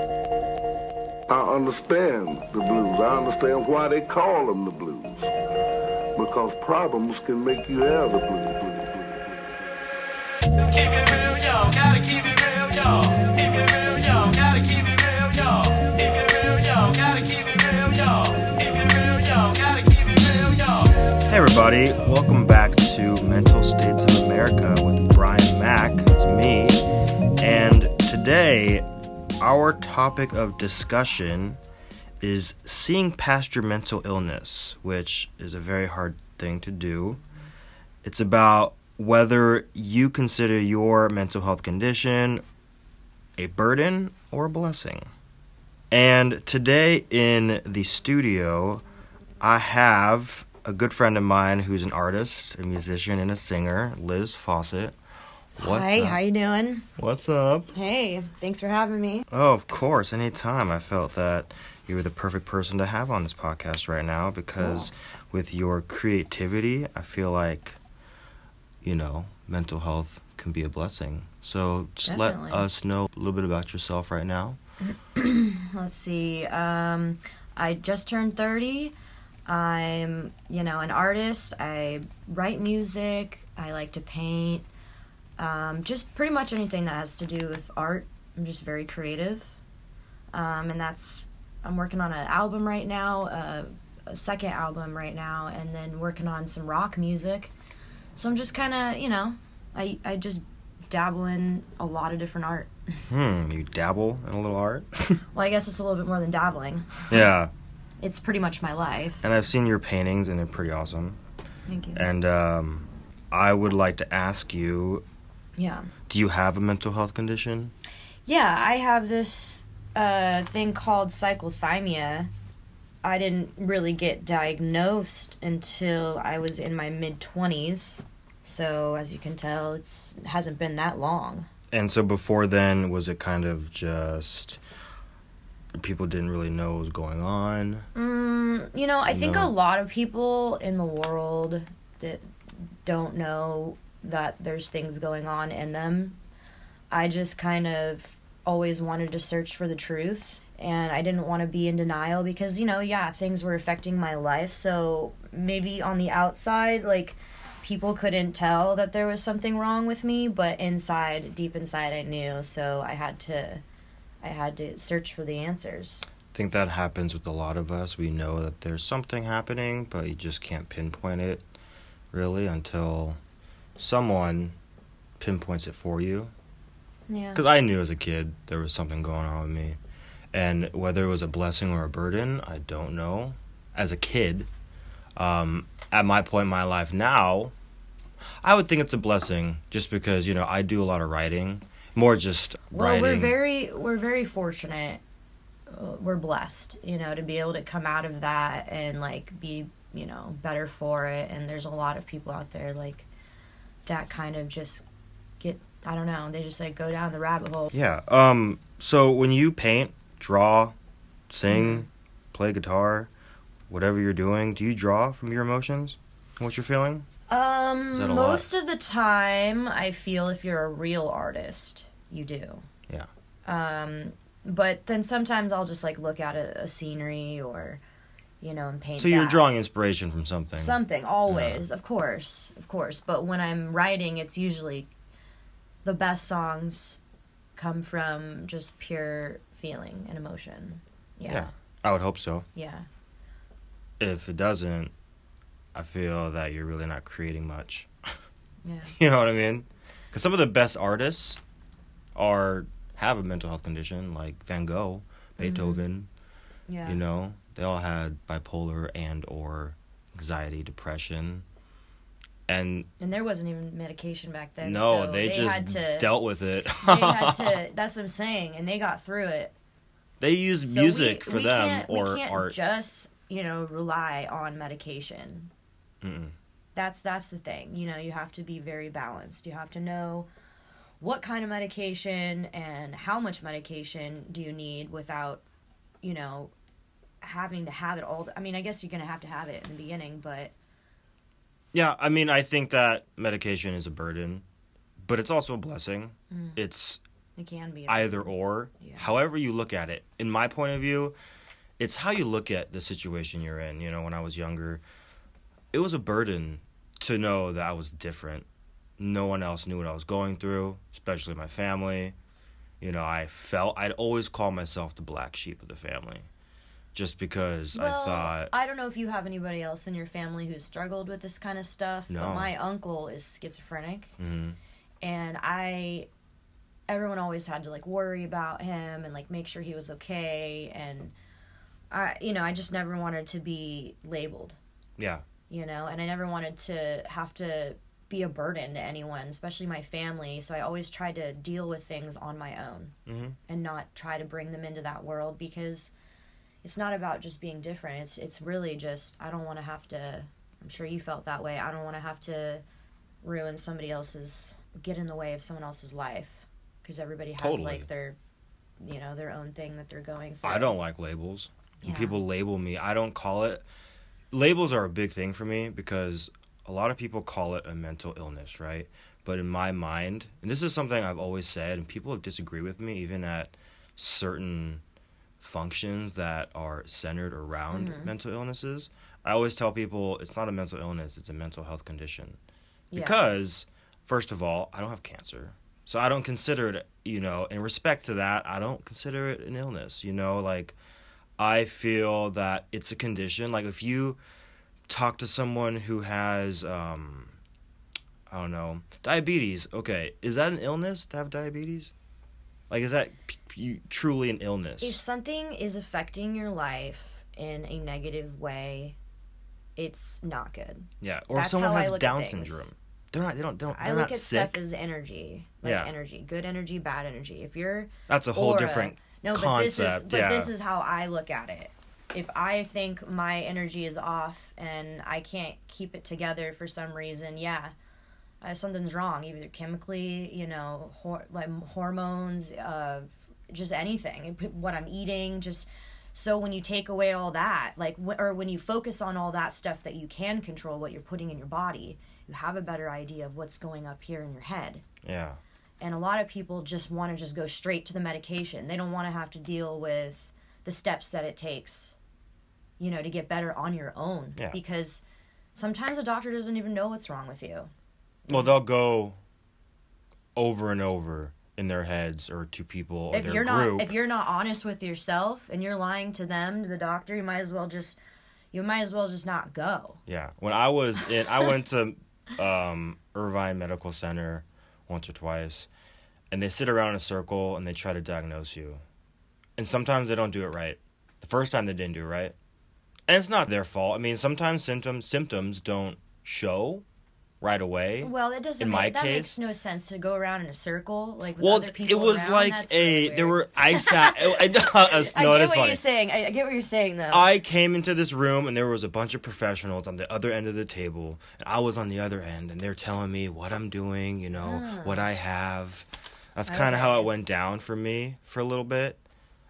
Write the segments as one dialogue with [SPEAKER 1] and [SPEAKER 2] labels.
[SPEAKER 1] I understand the blues. I understand why they call them the blues. Because problems can make you have the blues.
[SPEAKER 2] Keep it real, yo. Gotta keep it real, yo. Keep it real, yo. Gotta keep it real, yo. Keep it real, yo. Gotta keep it real, yo. Keep it real, yo. Gotta keep it real, yo.
[SPEAKER 3] Hey, everybody, welcome back to Mental States of America with Brian Mack. It's me. And today, our topic of discussion is seeing past your mental illness, which is a very hard thing to do. It's about whether you consider your mental health condition a burden or a blessing. And today in the studio, I have a good friend of mine who's an artist, a musician, and a singer, Liz Fawcett. What's
[SPEAKER 4] Hi,
[SPEAKER 3] up?
[SPEAKER 4] how you doing?
[SPEAKER 3] What's up?
[SPEAKER 4] Hey, thanks for having me.
[SPEAKER 3] Oh, of course. Anytime. I felt that you were the perfect person to have on this podcast right now because with your creativity, I feel like, you know, mental health can be a blessing. So just
[SPEAKER 4] Definitely.
[SPEAKER 3] let us know a little bit about yourself right now.
[SPEAKER 4] Let's see. Um, I just turned 30. I'm, you know, an artist. I write music. I like to paint. Um, just pretty much anything that has to do with art. I'm just very creative. Um, and that's, I'm working on an album right now, uh, a second album right now, and then working on some rock music. So I'm just kind of, you know, I, I just dabble in a lot of different art.
[SPEAKER 3] Hmm, you dabble in a little art?
[SPEAKER 4] Well, I guess it's a little bit more than dabbling.
[SPEAKER 3] yeah.
[SPEAKER 4] It's pretty much my life.
[SPEAKER 3] And I've seen your paintings and they're pretty awesome.
[SPEAKER 4] Thank you.
[SPEAKER 3] And um, I would like to ask you
[SPEAKER 4] Yeah.
[SPEAKER 3] do you have a mental health condition?
[SPEAKER 4] Yeah, I have this uh, thing called cyclothymia. I didn't really get diagnosed until I was in my mid 20s. So, as you can tell, it's it hasn't been that long.
[SPEAKER 3] And so before then, was it kind of just people didn't really know what was going on?
[SPEAKER 4] Mm, you know, I think
[SPEAKER 3] No.
[SPEAKER 4] a lot of people in the world that don't know that there's things going on in them. I just kind of always wanted to search for the truth and I didn't want to be in denial because, you know, yeah, things were affecting my life. So maybe on the outside, like, people couldn't tell that there was something wrong with me, but inside, deep inside, I knew. So I had to. I had to search for the answers.
[SPEAKER 3] I think that happens with a lot of us. We know that there's something happening, but you just can't pinpoint it really until someone pinpoints it for you.
[SPEAKER 4] Yeah.
[SPEAKER 3] Because I knew as a kid there was something going on with me. And whether it was a blessing or a burden, I don't know. As a kid, um, at my point in my life now, I would think it's a blessing just because, you know, I do a lot of writing. More just
[SPEAKER 4] Well,
[SPEAKER 3] writing.
[SPEAKER 4] we're very we're very fortunate. Uh, we're blessed, you know, to be able to come out of that and like be, you know, better for it. And there's a lot of people out there like that kind of just get I don't know, they just like go down the rabbit hole.
[SPEAKER 3] Yeah. Um. So when you paint, draw, sing,
[SPEAKER 4] Mm-hmm.
[SPEAKER 3] play guitar, whatever you're doing, do you draw from your emotions? What you're feeling?
[SPEAKER 4] Um
[SPEAKER 3] a lot?
[SPEAKER 4] most of the time I feel if you're a real artist, you do.
[SPEAKER 3] Yeah.
[SPEAKER 4] Um but then sometimes I'll just like look at a, a scenery or you know, and paint
[SPEAKER 3] So you're
[SPEAKER 4] that.
[SPEAKER 3] drawing inspiration from something.
[SPEAKER 4] Something, always, of course, of course. But when I'm writing, it's usually the best songs come from just pure feeling and emotion.
[SPEAKER 3] Yeah.
[SPEAKER 4] Yeah.
[SPEAKER 3] I would hope so.
[SPEAKER 4] Yeah.
[SPEAKER 3] If it doesn't, I feel that you're really not creating much.
[SPEAKER 4] Yeah.
[SPEAKER 3] you know what I mean? Because some of the best artists are have a mental health condition, like Van Gogh, Beethoven. Mm-hmm.
[SPEAKER 4] Yeah.
[SPEAKER 3] You know, they all had bipolar and or anxiety, depression, and
[SPEAKER 4] And there wasn't even medication back then.
[SPEAKER 3] no,
[SPEAKER 4] so
[SPEAKER 3] they, just
[SPEAKER 4] had to
[SPEAKER 3] dealt with it.
[SPEAKER 4] they had to that's what I'm saying, and they got through it.
[SPEAKER 3] They use
[SPEAKER 4] So
[SPEAKER 3] music
[SPEAKER 4] we,
[SPEAKER 3] for
[SPEAKER 4] we
[SPEAKER 3] them or
[SPEAKER 4] we can't
[SPEAKER 3] art.
[SPEAKER 4] just, you know, rely on medication.
[SPEAKER 3] Mm-mm.
[SPEAKER 4] that's that's the thing you know you have to be very balanced you have to know what kind of medication and how much medication do you need without you know having to have it all the, i mean i guess you're gonna have to have it in the beginning but
[SPEAKER 3] Yeah, I mean, I think that medication is a burden, but it's also a blessing.
[SPEAKER 4] Mm.
[SPEAKER 3] It's
[SPEAKER 4] It can be.
[SPEAKER 3] either or.
[SPEAKER 4] Yeah.
[SPEAKER 3] However you look at it. In my point of view, it's how you look at the situation you're in. You know, when I was younger, it was a burden to know that I was different. No one else knew what I was going through, especially my family. You know, I felt I'd always call myself the black sheep of the family. Just because
[SPEAKER 4] Well,
[SPEAKER 3] I thought
[SPEAKER 4] I don't know if you have anybody else in your family who's struggled with this kind of stuff,
[SPEAKER 3] No.
[SPEAKER 4] but my uncle is schizophrenic,
[SPEAKER 3] Mhm.
[SPEAKER 4] and I, everyone always had to like worry about him and like make sure he was okay, and I, you know, I just never wanted to be labeled,
[SPEAKER 3] yeah.
[SPEAKER 4] you know, and I never wanted to have to be a burden to anyone, especially my family. So I always tried to deal with things on my own
[SPEAKER 3] Mhm.
[SPEAKER 4] and not try to bring them into that world because it's not about just being different. It's it's really just I don't want to have to. I'm sure you felt that way. I don't want to have to ruin somebody else's get in the way of someone else's life because everybody has
[SPEAKER 3] Totally.
[SPEAKER 4] like their you know their own thing that they're going through.
[SPEAKER 3] I don't like labels.
[SPEAKER 4] Yeah.
[SPEAKER 3] people label me, I don't call it. Labels are a big thing for me because a lot of people call it a mental illness, right? But in my mind, and this is something I've always said, and people have disagreed with me even at certain functions that are centered around
[SPEAKER 4] Mm-hmm.
[SPEAKER 3] mental illnesses. I always tell people it's not a mental illness, it's a mental health condition.
[SPEAKER 4] Yeah.
[SPEAKER 3] Because, first of all, I don't have cancer. So I don't consider it, you know, in respect to that, I don't consider it an illness. You know, like, I feel that it's a condition. Like, if you talk to someone who has, um, I don't know, diabetes, okay, is that an illness to have diabetes? Like, is that p- truly an illness?
[SPEAKER 4] if something is affecting your life in a negative way, it's not good.
[SPEAKER 3] yeah, or
[SPEAKER 4] that's
[SPEAKER 3] someone has Down syndrome. They're not. They don't. They don't.
[SPEAKER 4] I look
[SPEAKER 3] not
[SPEAKER 4] at
[SPEAKER 3] sick.
[SPEAKER 4] stuff as energy, like
[SPEAKER 3] Yeah.
[SPEAKER 4] energy, good energy, bad energy. If you're
[SPEAKER 3] That's a whole
[SPEAKER 4] aura-
[SPEAKER 3] different
[SPEAKER 4] no,
[SPEAKER 3] concept.
[SPEAKER 4] but this is but
[SPEAKER 3] yeah.
[SPEAKER 4] this is how I look at it. If I think my energy is off and I can't keep it together for some reason, yeah, uh, something's wrong. Either chemically, you know, hor- like hormones, uh, just anything. What I'm eating, just so when you take away all that, like, wh- or when you focus on all that stuff that you can control, what you're putting in your body, you have a better idea of what's going up here in your head
[SPEAKER 3] yeah.
[SPEAKER 4] and a lot of people just want to just go straight to the medication they don't want to have to deal with the steps that it takes you know to get better on your own
[SPEAKER 3] Yeah.
[SPEAKER 4] because sometimes a doctor doesn't even know what's wrong with you
[SPEAKER 3] Well, they'll go over and over in their heads or to people or
[SPEAKER 4] if
[SPEAKER 3] their
[SPEAKER 4] you're
[SPEAKER 3] group.
[SPEAKER 4] not if you're not honest with yourself and you're lying to them to the doctor you might as well just you might as well just not go
[SPEAKER 3] yeah, when I was in, I went to um, Irvine Medical Center once or twice, and they sit around in a circle and they try to diagnose you, and sometimes they don't do it right. The first time they didn't do it right, and it's not their fault. I mean, sometimes symptoms symptoms don't show right away.
[SPEAKER 4] well it doesn't
[SPEAKER 3] In
[SPEAKER 4] make,
[SPEAKER 3] my
[SPEAKER 4] that
[SPEAKER 3] case-
[SPEAKER 4] makes no sense to go around in a circle like with
[SPEAKER 3] well,
[SPEAKER 4] other people
[SPEAKER 3] it was
[SPEAKER 4] around.
[SPEAKER 3] like
[SPEAKER 4] That's
[SPEAKER 3] a
[SPEAKER 4] really
[SPEAKER 3] there were I sat. I, I,
[SPEAKER 4] I get what
[SPEAKER 3] funny.
[SPEAKER 4] you're saying. I, I get what you're saying, though.
[SPEAKER 3] I came into this room and there was a bunch of professionals on the other end of the table, and I was on the other end, and they're telling me what I'm doing, you know, what I have. That's kind of how it went down for me for a little bit.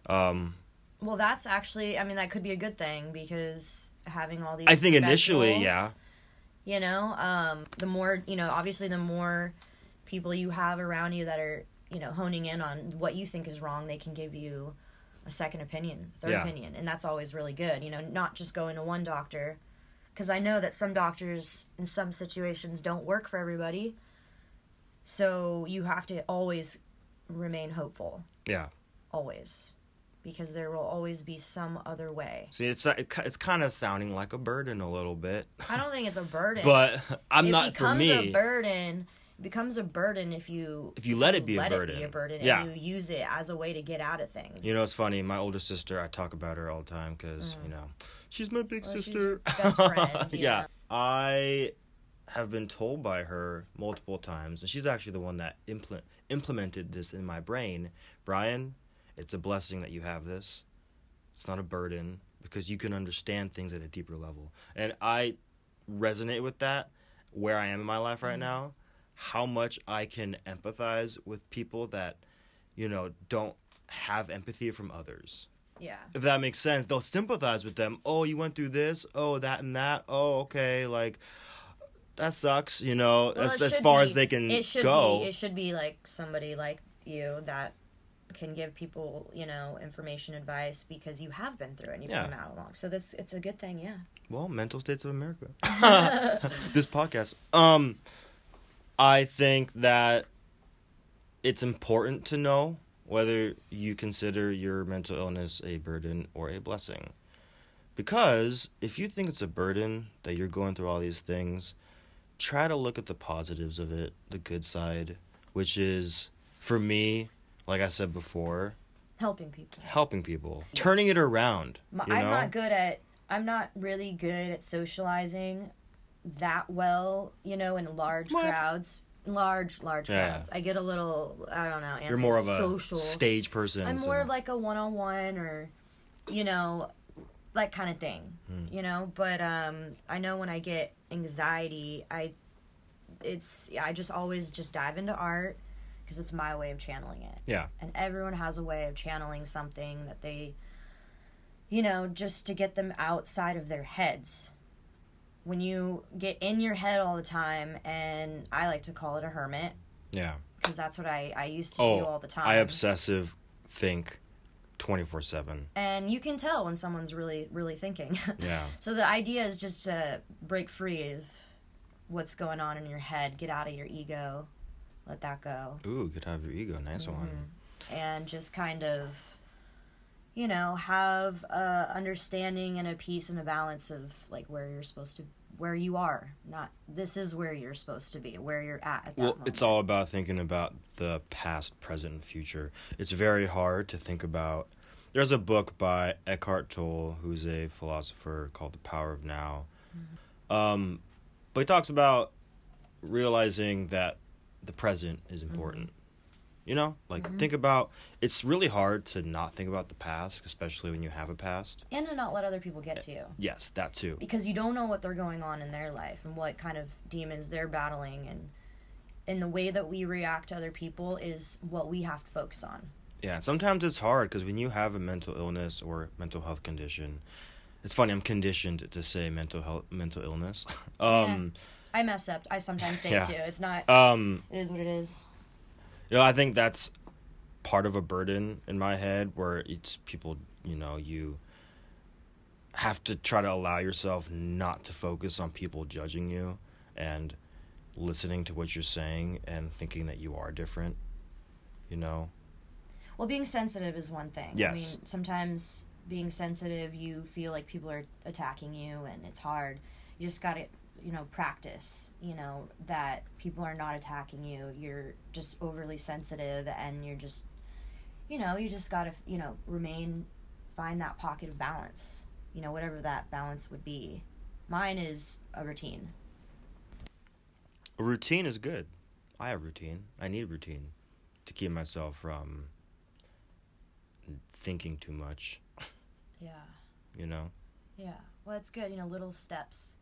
[SPEAKER 3] Um,
[SPEAKER 4] Well, that's actually, I mean, that could be a good thing because having all these.
[SPEAKER 3] I think initially, yeah,
[SPEAKER 4] You know, um, the more, you know, obviously the more people you have around you that are, you know, honing in on what you think is wrong, they can give you a second opinion, third
[SPEAKER 3] Yeah.
[SPEAKER 4] opinion. And that's always really good, you know, not just going to one doctor. Because I know that some doctors in some situations don't work for everybody. So you have to always remain hopeful
[SPEAKER 3] yeah.
[SPEAKER 4] always because there will always be some other way
[SPEAKER 3] See, it's it's kind of sounding like a burden a little bit,
[SPEAKER 4] i don't think it's a burden
[SPEAKER 3] but I'm
[SPEAKER 4] it
[SPEAKER 3] not for
[SPEAKER 4] becomes
[SPEAKER 3] me.
[SPEAKER 4] a burden it becomes a burden if you
[SPEAKER 3] If you let it be a burden.
[SPEAKER 4] it be a burden
[SPEAKER 3] Yeah.
[SPEAKER 4] and you use it as a way to get out of things
[SPEAKER 3] You know, it's funny. My older sister, I talk about her all the time because you know she's my big
[SPEAKER 4] Mm. Well, she's
[SPEAKER 3] sister.
[SPEAKER 4] best friend,
[SPEAKER 3] yeah.
[SPEAKER 4] yeah.
[SPEAKER 3] I have been told by her multiple times, and she's actually the one that implement implemented this in my brain. Brian, it's a blessing that you have this. It's not a burden because you can understand things at a deeper level, and I resonate with that. Where I am in my life right
[SPEAKER 4] Mm-hmm.
[SPEAKER 3] now, how much I can empathize with people that you know don't have empathy from others.
[SPEAKER 4] Yeah.
[SPEAKER 3] If that makes sense. They'll sympathize with them. Oh you went through this. Oh that and that. Oh okay. Like that sucks you know
[SPEAKER 4] Well,
[SPEAKER 3] as, as far
[SPEAKER 4] be-
[SPEAKER 3] as they can
[SPEAKER 4] it should
[SPEAKER 3] go.
[SPEAKER 4] Be it should be like somebody like you that can give people, you know, information, advice because you have been through it and you've
[SPEAKER 3] Yeah.
[SPEAKER 4] come out along. So that's it's a good thing, yeah.
[SPEAKER 3] Well, mental states of America. this podcast. Um, I think that it's important to know whether you consider your mental illness a burden or a blessing. Because if you think it's a burden that you're going through all these things, try to look at the positives of it, the good side, which is for me, like I said before,
[SPEAKER 4] Helping people.
[SPEAKER 3] helping people, turning it around.
[SPEAKER 4] My, I'm
[SPEAKER 3] know?
[SPEAKER 4] not good at I'm not really good at socializing that well, you know, in large
[SPEAKER 3] What?
[SPEAKER 4] crowds. Large, large
[SPEAKER 3] Yeah.
[SPEAKER 4] crowds. I get a little I don't know,
[SPEAKER 3] You're more of a
[SPEAKER 4] antisocial.
[SPEAKER 3] stage person.
[SPEAKER 4] I'm
[SPEAKER 3] so-
[SPEAKER 4] more of like a one on one or you know, like kind of thing.
[SPEAKER 3] Hmm.
[SPEAKER 4] You know, but um I know when I get anxiety, I it's I just always just dive into art because it's my way of channeling it
[SPEAKER 3] yeah.
[SPEAKER 4] and everyone has a way of channeling something that they you know just to get them outside of their heads when you get in your head all the time and i like to call it a hermit
[SPEAKER 3] Yeah.
[SPEAKER 4] because that's what i i used to
[SPEAKER 3] Oh,
[SPEAKER 4] do all the time
[SPEAKER 3] I obsessive think 24 7.
[SPEAKER 4] and you can tell when someone's really really thinking
[SPEAKER 3] Yeah.
[SPEAKER 4] so the idea is just to break free of what's going on in your head get out of your ego let that go
[SPEAKER 3] Ooh, could have your ego. Nice
[SPEAKER 4] Mm-hmm.
[SPEAKER 3] one.
[SPEAKER 4] and just kind of you know have a understanding and a peace and a balance of like where you're supposed to where you are not this is where you're supposed to be where you're at at that
[SPEAKER 3] Well,
[SPEAKER 4] moment.
[SPEAKER 3] it's all about thinking about the past, present, and future. It's very hard to think about. There's a book by Eckhart Tolle, who's a philosopher, called The Power of Now.
[SPEAKER 4] Mm-hmm.
[SPEAKER 3] Um, but he talks about realizing that the present is
[SPEAKER 4] Mm-hmm.
[SPEAKER 3] important. You know, like think about. It's really hard to not think about the past, especially when you have a past.
[SPEAKER 4] and to not let other people get to you
[SPEAKER 3] Yes, that too.
[SPEAKER 4] because you don't know what they're going on in their life and what kind of demons they're battling and and the way that we react to other people is what we have to focus on
[SPEAKER 3] Yeah, sometimes it's hard because when you have a mental illness or mental health condition, it's funny. I'm conditioned to say mental health, mental illness. um,
[SPEAKER 4] i mess up i sometimes say
[SPEAKER 3] Yeah.
[SPEAKER 4] too it's not
[SPEAKER 3] um,
[SPEAKER 4] it is what it is
[SPEAKER 3] you know, I think that's part of a burden in my head where it's people. You know, you have to try to allow yourself not to focus on people judging you and listening to what you're saying and thinking that you are different. You know,
[SPEAKER 4] Well, being sensitive is one thing.
[SPEAKER 3] Yes.
[SPEAKER 4] I mean, sometimes being sensitive, you feel like people are attacking you, and it's hard. You just got to, you know, practice. You know that people are not attacking you. You're just overly sensitive, and you're just, you know, you just got to, you know, remain, find that pocket of balance. You know, whatever that balance would be. Mine is a routine.
[SPEAKER 3] A routine is good. I have routine. I need a routine to keep myself from thinking too much,
[SPEAKER 4] Yeah.
[SPEAKER 3] you know?
[SPEAKER 4] Yeah. Well, it's good. You know, little steps.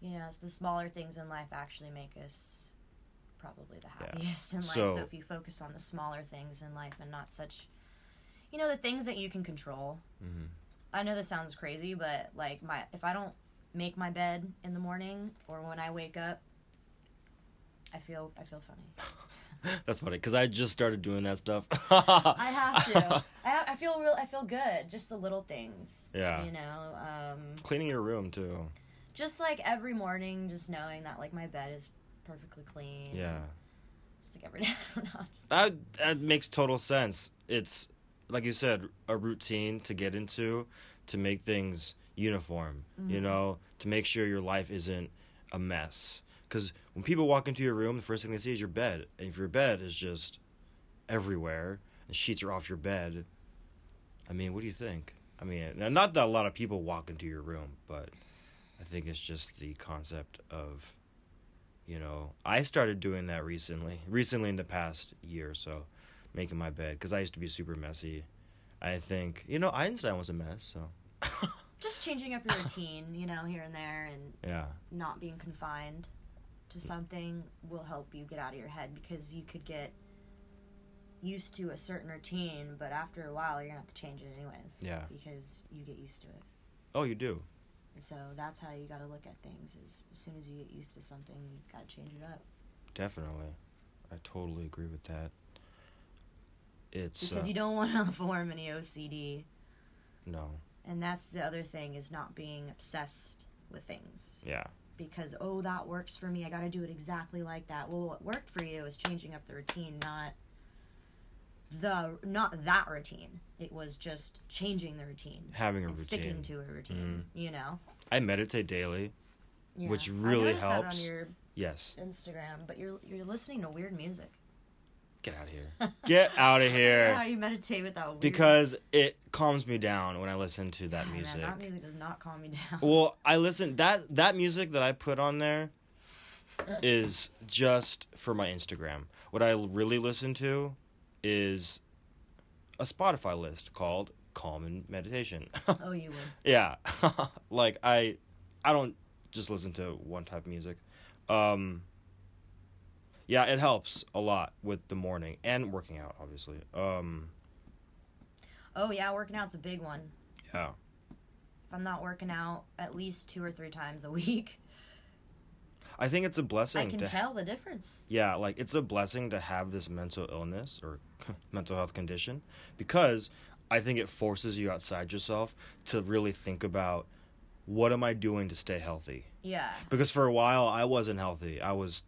[SPEAKER 4] You know, it's the smaller things in life actually make us probably the
[SPEAKER 3] Yeah.
[SPEAKER 4] happiest in life.
[SPEAKER 3] So-
[SPEAKER 4] So, if you focus on the smaller things in life and not such, you know, the things that you can control.
[SPEAKER 3] hmm
[SPEAKER 4] I know this sounds crazy, but like my if I don't make my bed in the morning or when I wake up, I feel I feel funny.
[SPEAKER 3] That's funny because I just started doing that stuff.
[SPEAKER 4] I have to. I, I feel real. I feel good. Just the little things.
[SPEAKER 3] Yeah.
[SPEAKER 4] You know. Um,
[SPEAKER 3] Cleaning your room too.
[SPEAKER 4] Just like every morning, just knowing that like my bed is perfectly clean.
[SPEAKER 3] Yeah.
[SPEAKER 4] Just like every day. I don't know. Just,
[SPEAKER 3] That that makes total sense. It's like you said, a routine to get into to make things uniform. You mm-hmm. know, to make sure your life isn't a mess. Because when people walk into your room, the first thing they see is your bed. And if your bed is just everywhere and sheets are off your bed, I mean, what do you think? I mean, not that a lot of people walk into your room, but I think it's just the concept of, you know, I started doing that recently, recently in the past year or so, making my bed because I used to be super messy. I think, you know, Einstein was a mess, so
[SPEAKER 4] just changing up your routine, you know, here and there, and
[SPEAKER 3] yeah,
[SPEAKER 4] not being confined to something will help you get out of your head because you could get used to a certain routine, but after a while, you're gonna have to change it anyways.
[SPEAKER 3] Yeah.
[SPEAKER 4] Because you get used to it.
[SPEAKER 3] oh, you do.
[SPEAKER 4] And so that's how you got to look at things. Is as soon as you get used to something, you got to change it up.
[SPEAKER 3] Definitely. I totally agree with that. it's
[SPEAKER 4] because
[SPEAKER 3] uh,
[SPEAKER 4] you don't want to form any OCD.
[SPEAKER 3] no,
[SPEAKER 4] And that's the other thing is not being obsessed with things.
[SPEAKER 3] yeah,
[SPEAKER 4] Because oh that works for me, I got to do it exactly like that. Well, what worked for you is changing up the routine, not the not that routine. It was just changing the routine.
[SPEAKER 3] having a routine.
[SPEAKER 4] sticking to a routine, you know.
[SPEAKER 3] I meditate daily.
[SPEAKER 4] Yeah.
[SPEAKER 3] Which really helps.
[SPEAKER 4] on your
[SPEAKER 3] Yes,
[SPEAKER 4] Instagram, but you're you're listening to weird music.
[SPEAKER 3] get out of here. Get out of here!
[SPEAKER 4] How you meditate with that weird
[SPEAKER 3] Because it calms me down when I listen to that
[SPEAKER 4] Ah, man,
[SPEAKER 3] music.
[SPEAKER 4] that music does not calm me down.
[SPEAKER 3] Well, I listen that that music that I put on there is just for my Instagram. What I really listen to is a Spotify list called Calm and Meditation.
[SPEAKER 4] oh, you would.
[SPEAKER 3] yeah. like I I don't just listen to one type of music. Um yeah, it helps a lot with the morning and working out obviously. Um
[SPEAKER 4] Oh yeah, working out's a big one.
[SPEAKER 3] yeah.
[SPEAKER 4] If I'm not working out at least two or three times a week,
[SPEAKER 3] I think it's a blessing
[SPEAKER 4] I can tell the difference.
[SPEAKER 3] Yeah, like it's a blessing to have this mental illness or mental health condition because I think it forces you outside yourself to really think about what am I doing to stay healthy?
[SPEAKER 4] Yeah.
[SPEAKER 3] Because for a while I wasn't healthy. I was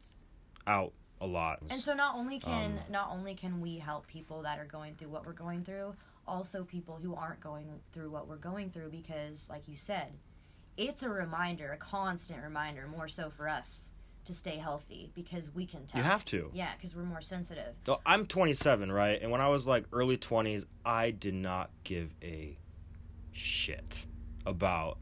[SPEAKER 3] out a lot.
[SPEAKER 4] And so not only can
[SPEAKER 3] Um,
[SPEAKER 4] not only can we help people that are going through what we're going through, also people who aren't going through what we're going through because like you said, it's a reminder, a constant reminder more so for us to stay healthy because we can tell.
[SPEAKER 3] you have to.
[SPEAKER 4] Yeah, cuz we're more sensitive.
[SPEAKER 3] So I'm 27, right? And when I was like early 20s, I did not give a shit about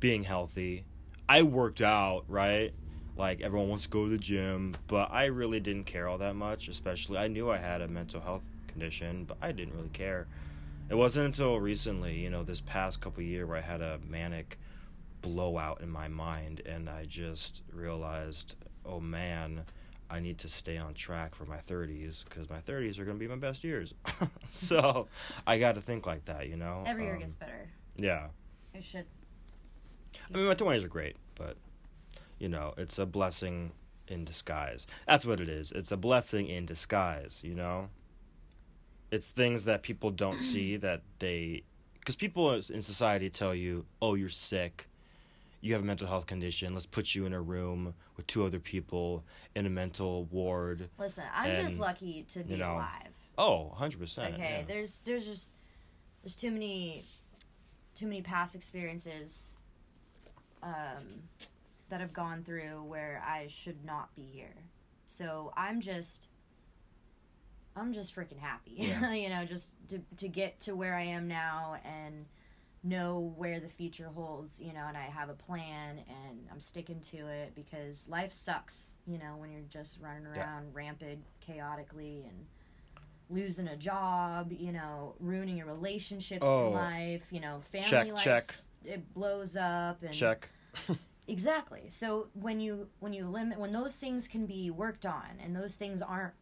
[SPEAKER 3] being healthy. I worked out, right? Like everyone wants to go to the gym, but I really didn't care all that much, especially I knew I had a mental health condition, but I didn't really care. It wasn't until recently, you know, this past couple year where I had a manic blowout in my mind and I just realized, oh man, I need to stay on track for my 30s because my 30s are going to be my best years. so I got to think like that, you know?
[SPEAKER 4] Every year
[SPEAKER 3] Um,
[SPEAKER 4] gets better.
[SPEAKER 3] Yeah.
[SPEAKER 4] It should.
[SPEAKER 3] I mean, my 20s are great, but, you know, it's a blessing in disguise. That's what it is. It's a blessing in disguise, you know? It's things that people don't see that they. Because people in society tell you, oh, you're sick. You have a mental health condition. Let's put you in a room with two other people in a mental ward.
[SPEAKER 4] Listen, I'm just lucky to be
[SPEAKER 3] you know,
[SPEAKER 4] alive.
[SPEAKER 3] Oh, 100%.
[SPEAKER 4] Okay,
[SPEAKER 3] yeah.
[SPEAKER 4] there's there's just there's too many too many past experiences um, that have gone through where I should not be here. So I'm just I'm just freaking happy.
[SPEAKER 3] Yeah.
[SPEAKER 4] you know, just to to get to where I am now and know where the future holds, you know, and I have a plan and I'm sticking to it because life sucks, you know, when you're just running around rampant chaotically and losing a job, you know, ruining your relationships
[SPEAKER 3] Oh.
[SPEAKER 4] in life, you know, family life
[SPEAKER 3] check.
[SPEAKER 4] it blows up and
[SPEAKER 3] Check.
[SPEAKER 4] Exactly. So when you when you limit when those things can be worked on and those things aren't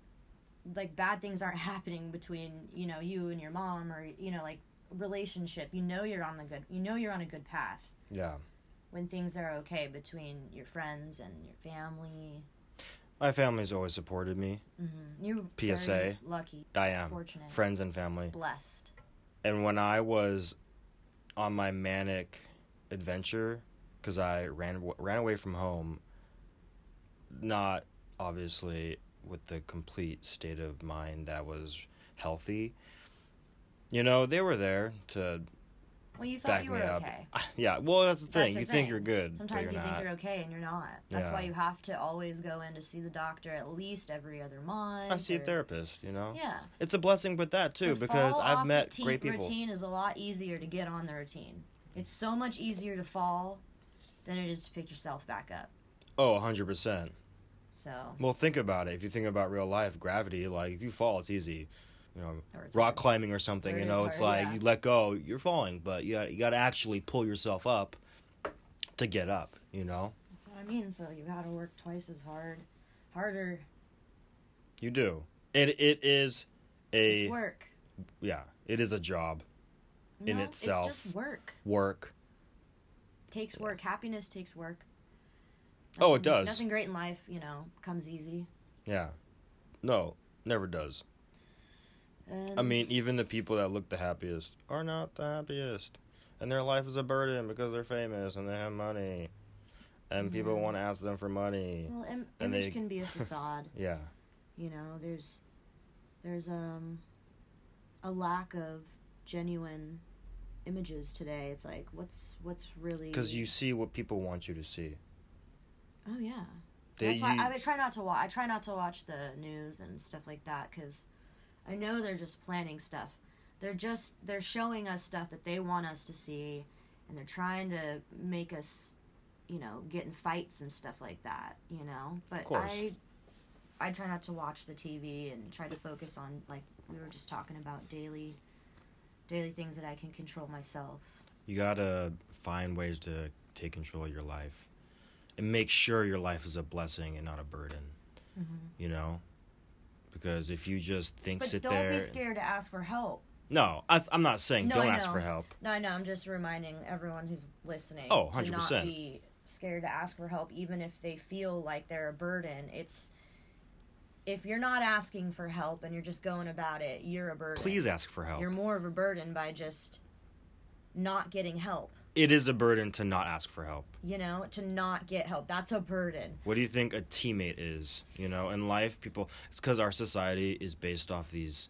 [SPEAKER 4] like bad things aren't happening between, you know, you and your mom or you know like relationship, you know you're on the good you know you're on a good path
[SPEAKER 3] Yeah.
[SPEAKER 4] when things are okay between your friends and your family.
[SPEAKER 3] My family's always supported me. Mm-hmm.
[SPEAKER 4] You're
[SPEAKER 3] PSA.
[SPEAKER 4] very lucky,
[SPEAKER 3] I am.
[SPEAKER 4] Fortunate.
[SPEAKER 3] Friends and family.
[SPEAKER 4] blessed.
[SPEAKER 3] And when I was on my manic adventure, because I ran ran away from home, not obviously with the complete state of mind that was healthy. You know, they were there to
[SPEAKER 4] Well, you thought you were okay.
[SPEAKER 3] Ah, yeah, well, that's the
[SPEAKER 4] That's
[SPEAKER 3] thing.
[SPEAKER 4] the
[SPEAKER 3] you
[SPEAKER 4] thing.
[SPEAKER 3] think you're good,
[SPEAKER 4] Sometimes
[SPEAKER 3] you're
[SPEAKER 4] you
[SPEAKER 3] not.
[SPEAKER 4] think you're okay and you're not. That's why you have to always go in to see the doctor at least every other month.
[SPEAKER 3] I see a therapist. You know.
[SPEAKER 4] Yeah.
[SPEAKER 3] It's a blessing with that too,
[SPEAKER 4] To
[SPEAKER 3] because I've met
[SPEAKER 4] te-
[SPEAKER 3] great people.
[SPEAKER 4] Routine is a lot easier to get on the routine. It's so much easier to fall than it is to pick yourself back up.
[SPEAKER 3] Oh, 100 percent.
[SPEAKER 4] So
[SPEAKER 3] Well, think about it. If you think about real life, gravity, like if you fall, it's easy. You know, rock
[SPEAKER 4] hard.
[SPEAKER 3] climbing or something.
[SPEAKER 4] Or
[SPEAKER 3] you know, it's
[SPEAKER 4] hard,
[SPEAKER 3] like
[SPEAKER 4] yeah.
[SPEAKER 3] you let go, you're falling, but you got, you got to actually pull yourself up to get up. You know,
[SPEAKER 4] that's what I mean. So you got to work twice as hard, harder.
[SPEAKER 3] you do. It it is a
[SPEAKER 4] It's work.
[SPEAKER 3] yeah, it is a job. in itself.
[SPEAKER 4] It's just work.
[SPEAKER 3] Work.
[SPEAKER 4] Takes work. Happiness takes work.
[SPEAKER 3] Oh, it does.
[SPEAKER 4] Nothing great in life, you know, comes easy.
[SPEAKER 3] Yeah. No, never does.
[SPEAKER 4] And
[SPEAKER 3] I mean, even the people that look the happiest are not the happiest. And their life is a burden because they're famous and they have money. And people want to ask them for money.
[SPEAKER 4] well, Im-
[SPEAKER 3] and
[SPEAKER 4] image
[SPEAKER 3] they-
[SPEAKER 4] can be a facade.
[SPEAKER 3] Yeah.
[SPEAKER 4] you know, there's there's um a lack of genuine images today. It's like what's what's really
[SPEAKER 3] Because you see what people want you to see.
[SPEAKER 4] Oh yeah.
[SPEAKER 3] They,
[SPEAKER 4] That's why
[SPEAKER 3] you-
[SPEAKER 4] I would try not to watch. I try not to watch the news and stuff like that because I know they're just planning stuff. They're just they're showing us stuff that they want us to see, and they're trying to make us, you know, get in fights and stuff like that. You know, but. I I try not to watch the TV and try to focus on like we were just talking about daily daily things that I can control myself.
[SPEAKER 3] you gotta find ways to take control of your life and make sure your life is a blessing and not a burden mm-hmm. you know because if you just think
[SPEAKER 4] But
[SPEAKER 3] sit
[SPEAKER 4] don't
[SPEAKER 3] there
[SPEAKER 4] be scared to ask for help.
[SPEAKER 3] no I, i'm not saying
[SPEAKER 4] No,
[SPEAKER 3] don't ask for help
[SPEAKER 4] No, I know. I'm just reminding everyone who's listening
[SPEAKER 3] Oh,
[SPEAKER 4] to not
[SPEAKER 3] 100%.
[SPEAKER 4] be scared to ask for help, even if they feel like they're a burden. It's if you're not asking for help and you're just going about it, you're a burden.
[SPEAKER 3] please ask for help
[SPEAKER 4] You're more of a burden by just not getting help.
[SPEAKER 3] It is a burden to not ask for help.
[SPEAKER 4] You know, to not get help. That's a burden.
[SPEAKER 3] what do you think a teammate is you know in life? People it's because our society is based off these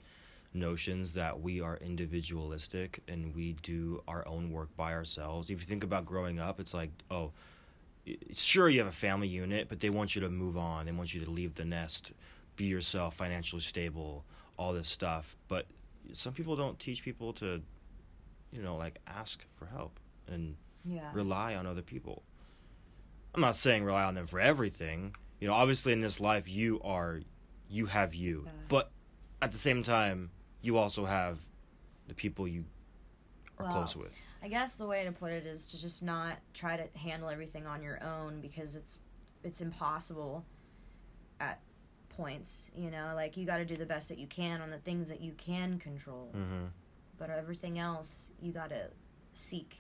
[SPEAKER 3] notions that we are individualistic and we do our own work by ourselves. If you think about growing up it's like oh sure you have a family unit but they want you to move on. They want you to leave the nest be yourself financially stable all this stuff. But some people don't teach people to you know like ask for help and
[SPEAKER 4] Yeah.
[SPEAKER 3] rely on other people. I'm not saying rely on them for everything. You know, obviously in this life you are you have you.
[SPEAKER 4] Yeah.
[SPEAKER 3] But at the same time, you also have the people you are
[SPEAKER 4] Well,
[SPEAKER 3] close with.
[SPEAKER 4] I guess the way to put it is to just not try to handle everything on your own because it's it's impossible at points, you know, like you got to do the best that you can on the things that you can control.
[SPEAKER 3] Mhm.
[SPEAKER 4] But everything else you got to seek,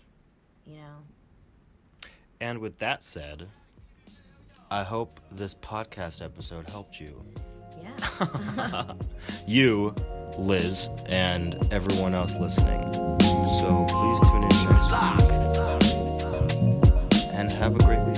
[SPEAKER 4] you know.
[SPEAKER 3] And with that said, I hope this podcast episode helped you.
[SPEAKER 4] Yeah.
[SPEAKER 3] you, Liz, and everyone else listening. So please tune in next week and have a great week.